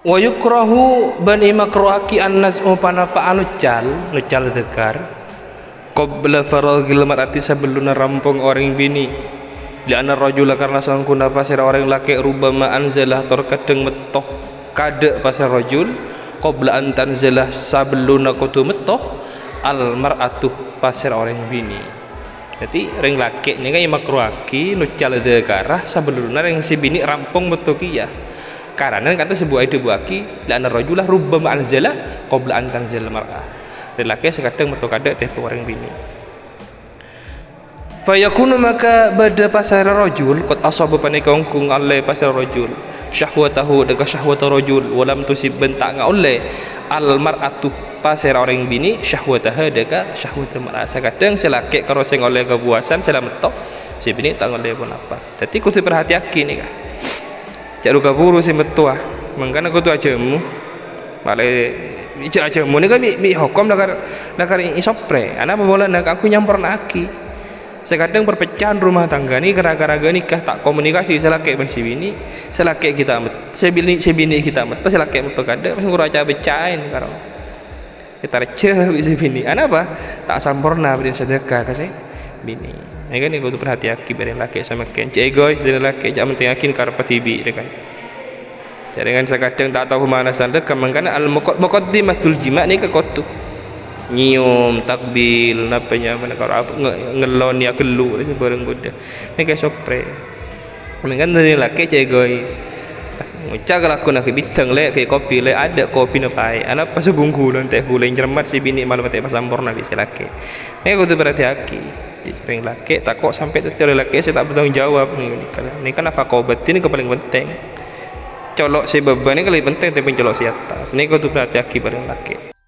wa yukrahu bani makruhaki an-naz'u panapa anucal nucal dekar qabla faragil mar'ati sebelum rampung orang bini. Liana rajula karena sangkuna pasir orang laki rubama anzalah terkadang metoh kade pasir rajul. Qabla an tanzalah sebelum kutu metoh al mar'atu pasir orang bini. Jadi ring laki ni kan makruhaki nucal dekar sebelum ring si bini rampung metokia karena kata sebuah ide buaki lana rajulah rubbama anzala qabla an tanzil mar'ah lelaki sekadang metu kada teh orang bini. Fayakunu maka bada pasar rajul qad asaba panika ongkung alle pasar rajul syahwatahu daga syahwat rajul walam tusib bentak oleh. Al mar'atu pasar orang bini syahwataha daga syahwat mar'ah sekadang selaki karo sing oleh kepuasan selamat tok si bini tak oleh pun apa. Jadi kudu perhati-hati nih kan cak ruka buru si metua mengkana aku tu ajamu. Balik cak ajamu ni kan mi hukum nakar nakar isopre anak bola nak aku nyampur naki sekadang perpecahan rumah tangga ni gara-gara nikah tak komunikasi selaki ben si bini selaki kita sebini sebini kita met selaki metu kada masih nguraca becain karo. Kita receh bisa bini. Anak apa? Tak sempurna beri sedekah kasih bini. Ini kan itu perhati aki beri laki sama ken. Cek egois dan laki jangan penting yakin karena tibi kan? Jadi kan kadang tak tahu mana sandat kan al muqaddimatul jima ni kekotu nyium takbil napanya mana kalau apa ngelon ya kelu ni bareng budak ni kayak sopre. Kan dari laki cek egois Ucap kalau aku nak bintang le kayak kopi le ada kopi napai anak pas bungkulan teh huleng cermat si bini malam teh pas ampor nabi si laki. Ini aku tu berhati ring laki tak kok sampai tu oleh laki saya tak bertanggung jawab ni. Kan ni kan apa kau betin ni paling penting. Colok si beban ni kalau penting tapi colok si atas. Ni kau tu berhati aki paling laki